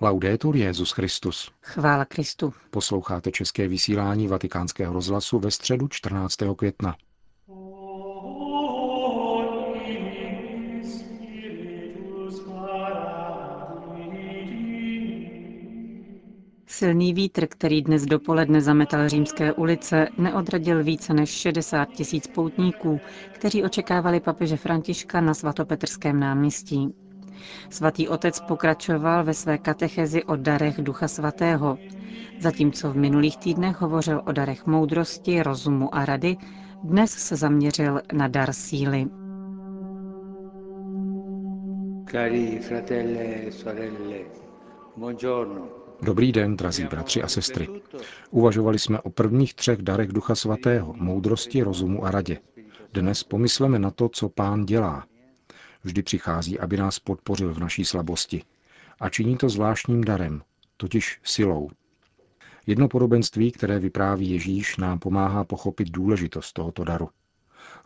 Laudetur Jezus Christus. Chvála Kristu. Posloucháte české vysílání Vatikánského rozhlasu ve středu 14. května. Silný vítr, který dnes dopoledne zametal římské ulice, neodradil více než 60 tisíc poutníků, kteří očekávali papeže Františka na svatopetrském náměstí. Svatý otec pokračoval ve své katechezi o darech Ducha Svatého. Zatímco v minulých týdnech hovořil o darech moudrosti, rozumu a rady, dnes se zaměřil na dar síly. Cari fratelli e sorelle, buongiorno. Dobrý den, drazí bratři a sestry. Uvažovali jsme o prvních třech darech Ducha Svatého, moudrosti, rozumu a radě. Dnes pomysleme na to, co pán dělá. Vždy přichází, aby nás podpořil v naší slabosti. A činí to zvláštním darem, totiž silou. Jedno podobenství, které vypráví Ježíš, nám pomáhá pochopit důležitost tohoto daru.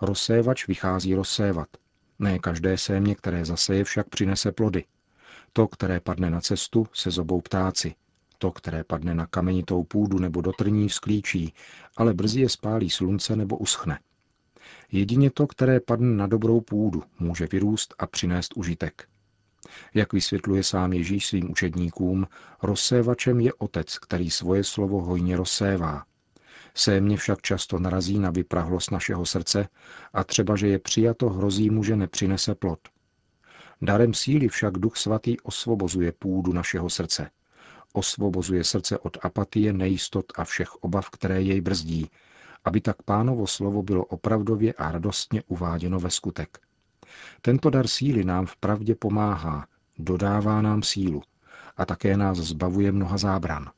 Rozsévač vychází rozsévat. Ne každé sémě, které zaseje, však přinese plody. To, které padne na cestu, se zobou ptáci. To, které padne na kamenitou půdu nebo do trní, sklíčí, ale brzy je spálí slunce nebo uschne. Jedině to, které padne na dobrou půdu, může vyrůst a přinést užitek. Jak vysvětluje sám Ježíš svým učedníkům, rozsévačem je otec, který svoje slovo hojně rozsévá. Sémě však často narazí na vyprahlost našeho srdce a třeba, že je přijato, hrozí mu, že nepřinese plod. Darem síly však Duch Svatý osvobozuje půdu našeho srdce. Osvobozuje srdce od apatie, nejistot a všech obav, které jej brzdí, aby tak pánovo slovo bylo opravdově a radostně uváděno ve skutek. Tento dar síly nám v pravdě pomáhá, dodává nám sílu a také nás zbavuje mnoha zábran.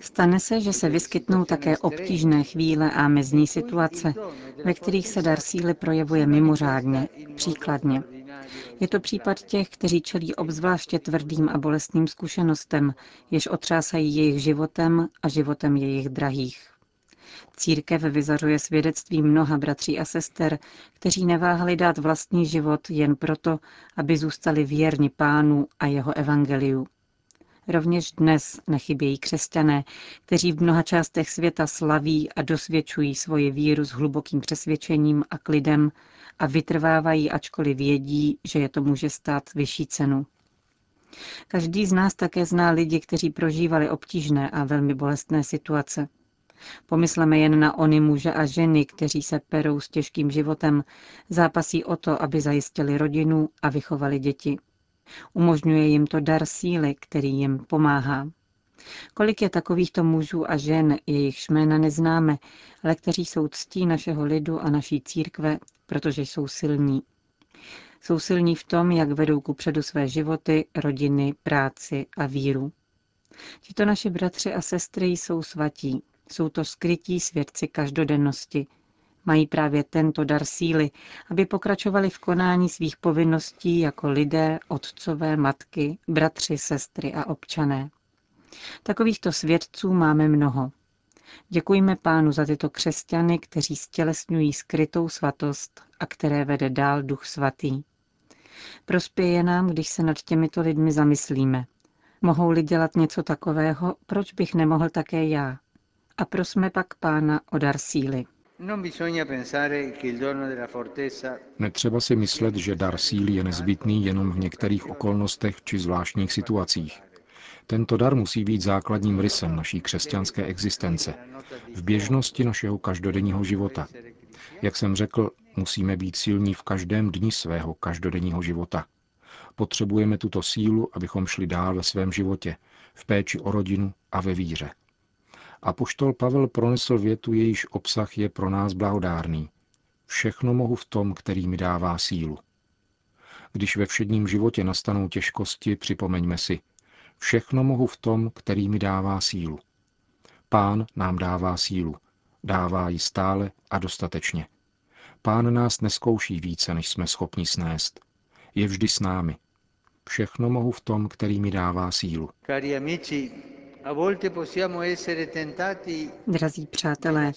Stane se, že se vyskytnou také obtížné chvíle a mezní situace, ve kterých se dar síly projevuje mimořádně, příkladně. Je to případ těch, kteří čelí obzvláště tvrdým a bolestným zkušenostem, jež otřásají jejich životem a životem jejich drahých. Církev vyzařuje svědectví mnoha bratří a sester, kteří neváhali dát vlastní život jen proto, aby zůstali věrni pánu a jeho evangeliu. Rovněž dnes nechybějí křesťané, kteří v mnoha částech světa slaví a dosvědčují svoji víru s hlubokým přesvědčením a klidem a vytrvávají, ačkoliv vědí, že je to může stát vyšší cenu. Každý z nás také zná lidi, kteří prožívali obtížné a velmi bolestné situace. Pomysleme jen na ony muže a ženy, kteří se perou s těžkým životem, zápasí o to, aby zajistili rodinu a vychovali děti. Umožňuje jim to dar síly, který jim pomáhá. Kolik je takovýchto mužů a žen, jejichž jména neznáme, ale kteří jsou ctí našeho lidu a naší církve, protože jsou silní. Jsou silní v tom, jak vedou ku předu své životy, rodiny, práci a víru. Tito naši bratři a sestry jsou svatí. Jsou to skrytí svědci každodennosti, Mají právě tento dar síly, aby pokračovali v konání svých povinností jako lidé, otcové, matky, bratři, sestry a občané. Takovýchto svědců máme mnoho. Děkujme pánu za tyto křesťany, kteří stělesňují skrytou svatost a které vede dál duch svatý. Prospěje nám, když se nad těmito lidmi zamyslíme. Mohou-li dělat něco takového, proč bych nemohl také já? A prosme pak pána o dar síly. Netřeba si myslet, že dar síly je nezbytný jenom v některých okolnostech či zvláštních situacích. Tento dar musí být základním rysem naší křesťanské existence, v běžnosti našeho každodenního života. Jak jsem řekl, musíme být silní v každém dni svého každodenního života. Potřebujeme tuto sílu, abychom šli dál ve svém životě, v péči o rodinu a ve víře. A poštol Pavel pronesl větu, jejíž obsah je pro nás blahodárný. Všechno mohu v tom, který mi dává sílu. Když ve všedním životě nastanou těžkosti, připomeňme si, všechno mohu v tom, který mi dává sílu. Pán nám dává sílu, dává ji stále a dostatečně. Pán nás neskouší více, než jsme schopni snést. Je vždy s námi. Všechno mohu v tom, který mi dává sílu. Drazí přátelé,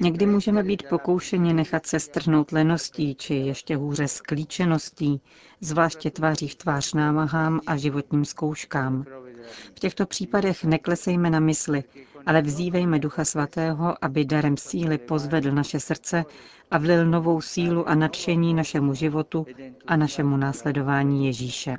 někdy můžeme být pokoušeni nechat se strhnout leností, či ještě hůře sklíčeností, zvláště tváří v tvář námahám a životním zkouškám. V těchto případech neklesejme na mysli, ale vzívejme Ducha Svatého, aby darem síly pozvedl naše srdce a vlil novou sílu a nadšení našemu životu a našemu následování Ježíše.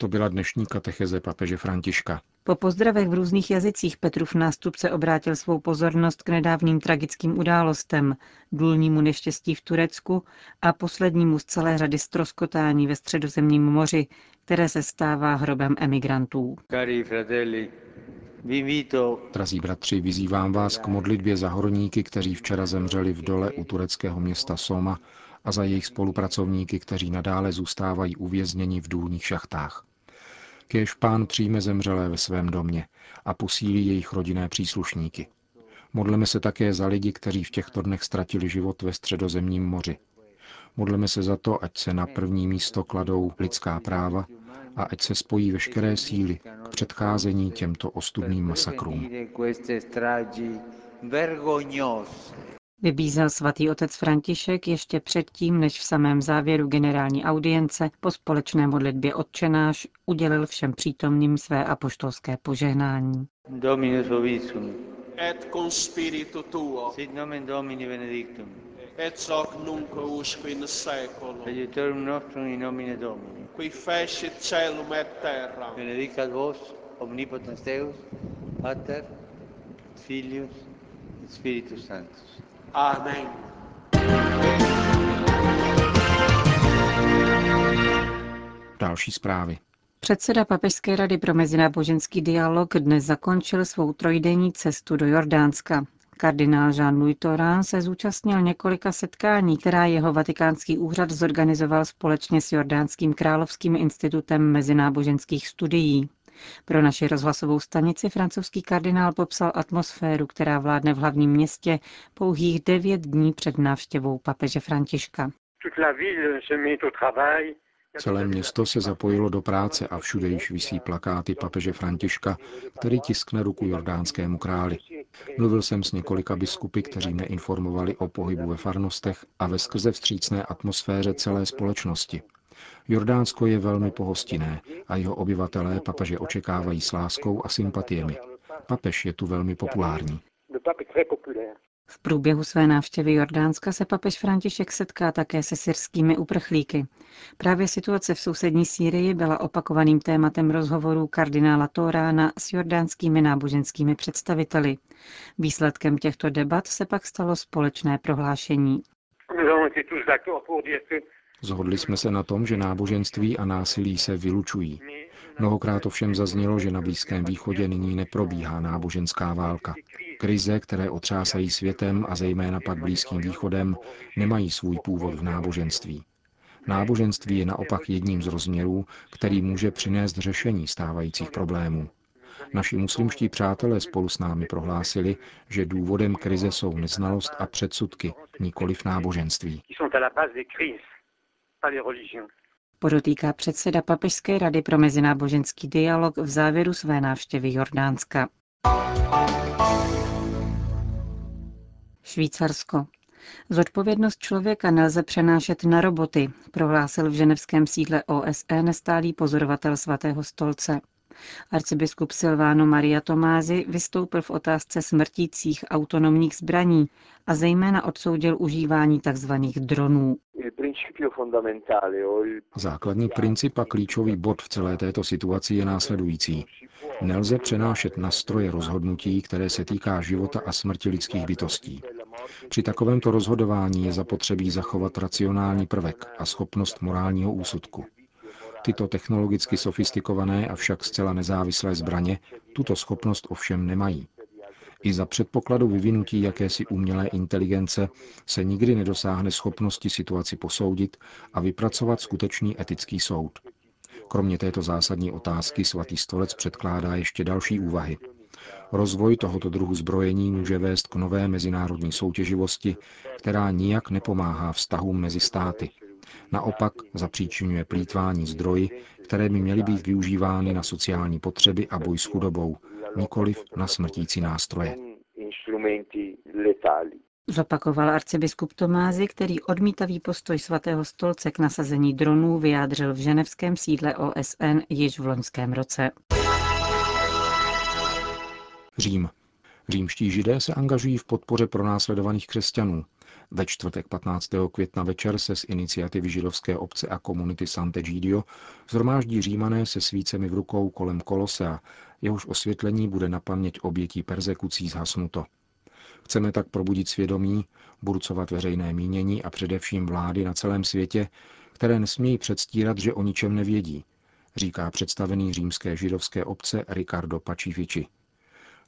To byla dnešní katecheze papeže Františka. Po pozdravech v různých jazycích Petrův nástupce obrátil svou pozornost k nedávným tragickým událostem, důlnímu neštěstí v Turecku a poslednímu z celé řady stroskotání ve středozemním moři, které se stává hrobem emigrantů. Drazí bratři, vyzývám vás k modlitbě za horníky, kteří včera zemřeli v dole u tureckého města Soma a za jejich spolupracovníky, kteří nadále zůstávají uvězněni v důlních šachtách. Kéž pán přijme zemřelé ve svém domě a posílí jejich rodinné příslušníky. Modleme se také za lidi, kteří v těchto dnech ztratili život ve středozemním moři. Modleme se za to, ať se na první místo kladou lidská práva a ať se spojí veškeré síly k předcházení těmto ostudným masakrům. Vybízel svatý otec František ještě předtím, než v samém závěru generální audience po společné modlitbě odčenáš udělil všem přítomným své apoštolské požehnání. Dominus vobiscum. et cum spiritu tuo, Sit nomen Domini benedictum. et hoc nunc usque in seculum, Aiutorium nostrum in nomine Domini. qui fecit celum et terra. Benedicat vos, omnipotens Deus, Pater, Filius, et Spiritus Sanctus. Amen. Další zprávy. Předseda Papežské rady pro mezináboženský dialog dnes zakončil svou trojdenní cestu do Jordánska. Kardinál Jean-Louis Torin se zúčastnil několika setkání, která jeho vatikánský úřad zorganizoval společně s Jordánským královským institutem mezináboženských studií. Pro naši rozhlasovou stanici francouzský kardinál popsal atmosféru, která vládne v hlavním městě pouhých devět dní před návštěvou papeže Františka. Celé město se zapojilo do práce a všude již visí plakáty papeže Františka, který tiskne ruku jordánskému králi. Mluvil jsem s několika biskupy, kteří mě informovali o pohybu ve farnostech a ve skrze vstřícné atmosféře celé společnosti. Jordánsko je velmi pohostinné a jeho obyvatelé papeže očekávají s láskou a sympatiemi. Papež je tu velmi populární. V průběhu své návštěvy Jordánska se papež František setká také se syrskými uprchlíky. Právě situace v sousední Sýrii byla opakovaným tématem rozhovorů kardinála Torána s jordánskými náboženskými představiteli. Výsledkem těchto debat se pak stalo společné prohlášení. Zhodli jsme se na tom, že náboženství a násilí se vylučují. Mnohokrát ovšem zaznělo, že na Blízkém východě nyní neprobíhá náboženská válka. Krize, které otřásají světem a zejména pak Blízkým východem, nemají svůj původ v náboženství. Náboženství je naopak jedním z rozměrů, který může přinést řešení stávajících problémů. Naši muslimští přátelé spolu s námi prohlásili, že důvodem krize jsou neznalost a předsudky, nikoliv náboženství. Podotýká předseda Papežské rady pro mezináboženský dialog v závěru své návštěvy Jordánska. Švýcarsko. Zodpovědnost člověka nelze přenášet na roboty, prohlásil v ženevském sídle OSN stálý pozorovatel svatého stolce. Arcibiskup Silvano Maria Tomázy vystoupil v otázce smrtících autonomních zbraní a zejména odsoudil užívání tzv. dronů. Základní princip a klíčový bod v celé této situaci je následující. Nelze přenášet na stroje rozhodnutí, které se týká života a smrti lidských bytostí. Při takovémto rozhodování je zapotřebí zachovat racionální prvek a schopnost morálního úsudku. Tyto technologicky sofistikované a však zcela nezávislé zbraně tuto schopnost ovšem nemají. I za předpokladu vyvinutí jakési umělé inteligence se nikdy nedosáhne schopnosti situaci posoudit a vypracovat skutečný etický soud. Kromě této zásadní otázky svatý stolec předkládá ještě další úvahy. Rozvoj tohoto druhu zbrojení může vést k nové mezinárodní soutěživosti, která nijak nepomáhá vztahům mezi státy, Naopak zapříčinuje plítvání zdroji, které by měly být využívány na sociální potřeby a boj s chudobou, nikoliv na smrtící nástroje. Zopakoval arcibiskup Tomázy, který odmítavý postoj svatého stolce k nasazení dronů vyjádřil v ženevském sídle OSN již v loňském roce. Řím. Římští židé se angažují v podpoře pronásledovaných křesťanů. Ve čtvrtek 15. května večer se z iniciativy židovské obce a komunity Sant'Egidio zhromáždí římané se svícemi v rukou kolem Kolosea, jehož osvětlení bude na paměť obětí persekucí zhasnuto. Chceme tak probudit svědomí, burcovat veřejné mínění a především vlády na celém světě, které nesmějí předstírat, že o ničem nevědí, říká představený římské židovské obce Ricardo Pacifici.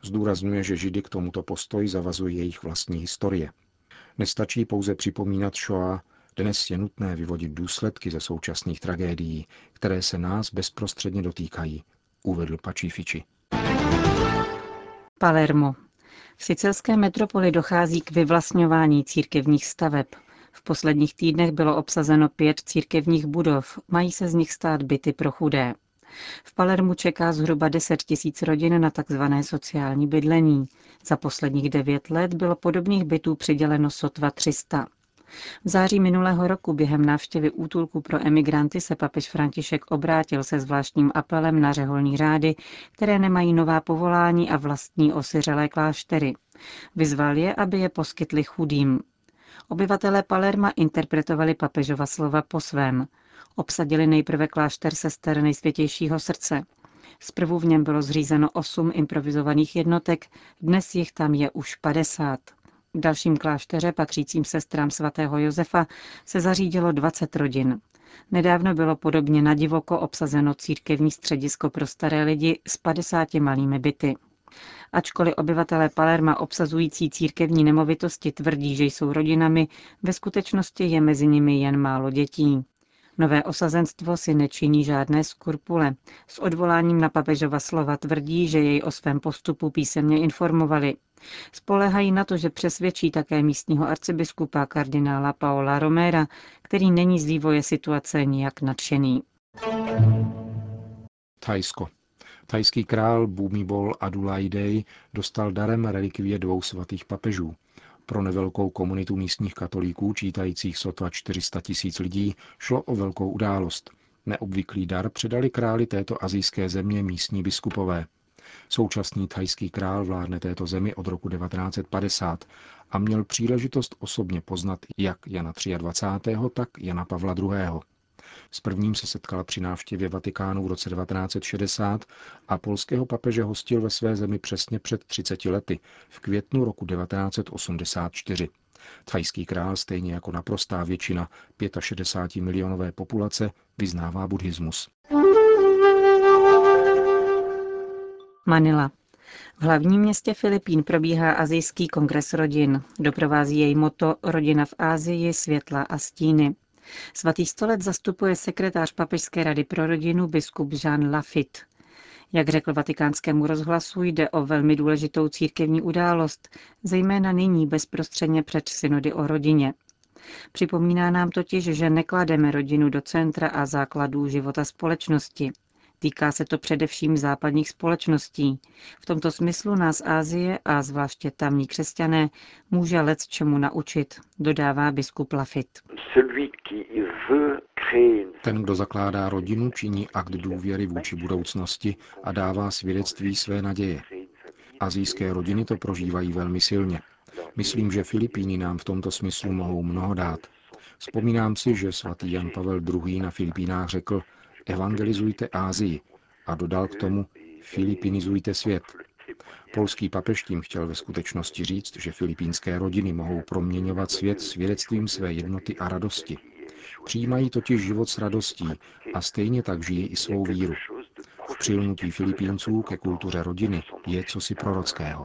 Zdůrazňuje, že Židy k tomuto postoji zavazují jejich vlastní historie. Nestačí pouze připomínat Shoah, dnes je nutné vyvodit důsledky ze současných tragédií, které se nás bezprostředně dotýkají, uvedl Pacifici. Palermo. V sicilské metropoli dochází k vyvlastňování církevních staveb. V posledních týdnech bylo obsazeno pět církevních budov, mají se z nich stát byty pro chudé. V Palermu čeká zhruba 10 tisíc rodin na tzv. sociální bydlení. Za posledních devět let bylo podobných bytů přiděleno sotva 300. V září minulého roku během návštěvy útulku pro emigranty se papež František obrátil se zvláštním apelem na řeholní řády, které nemají nová povolání a vlastní osiřelé kláštery. Vyzval je, aby je poskytli chudým. Obyvatelé Palerma interpretovali papežova slova po svém. Obsadili nejprve klášter sester nejsvětějšího srdce. Zprvu v něm bylo zřízeno osm improvizovaných jednotek, dnes jich tam je už 50. V dalším klášteře, patřícím sestrám svatého Josefa, se zařídilo 20 rodin. Nedávno bylo podobně na divoko obsazeno církevní středisko pro staré lidi s 50 malými byty. Ačkoliv obyvatelé Palerma obsazující církevní nemovitosti tvrdí, že jsou rodinami, ve skutečnosti je mezi nimi jen málo dětí. Nové osazenstvo si nečiní žádné skurpule. S odvoláním na papežova slova tvrdí, že jej o svém postupu písemně informovali. Spolehají na to, že přesvědčí také místního arcibiskupa kardinála Paola Romera, který není z vývoje situace nijak nadšený. Thajsko. Thajský král Bhumibol Adulaidej dostal darem relikvie dvou svatých papežů. Pro nevelkou komunitu místních katolíků, čítajících sotva 400 tisíc lidí, šlo o velkou událost. Neobvyklý dar předali králi této azijské země místní biskupové. Současný thajský král vládne této zemi od roku 1950 a měl příležitost osobně poznat jak Jana 23. tak Jana Pavla II. S prvním se setkala při návštěvě Vatikánu v roce 1960 a polského papeže hostil ve své zemi přesně před 30 lety, v květnu roku 1984. Thajský král, stejně jako naprostá většina 65 milionové populace, vyznává buddhismus. Manila. V hlavním městě Filipín probíhá azijský kongres rodin. Doprovází jej moto Rodina v Ázii, světla a stíny. Svatý stolec zastupuje sekretář Papežské rady pro rodinu biskup Jean Lafitte. Jak řekl vatikánskému rozhlasu, jde o velmi důležitou církevní událost, zejména nyní bezprostředně před synody o rodině. Připomíná nám totiž, že neklademe rodinu do centra a základů života společnosti. Týká se to především západních společností. V tomto smyslu nás Ázie a zvláště tamní křesťané může lec čemu naučit, dodává biskup Lafit. Ten, kdo zakládá rodinu, činí akt důvěry vůči budoucnosti a dává svědectví své naděje. Azijské rodiny to prožívají velmi silně. Myslím, že Filipíny nám v tomto smyslu mohou mnoho dát. Vzpomínám si, že svatý Jan Pavel II. na Filipínách řekl, evangelizujte Ázii a dodal k tomu, filipinizujte svět. Polský papež tím chtěl ve skutečnosti říct, že filipínské rodiny mohou proměňovat svět svědectvím své jednoty a radosti. Přijímají totiž život s radostí a stejně tak žijí i svou víru. V přilnutí Filipínců ke kultuře rodiny je cosi prorockého.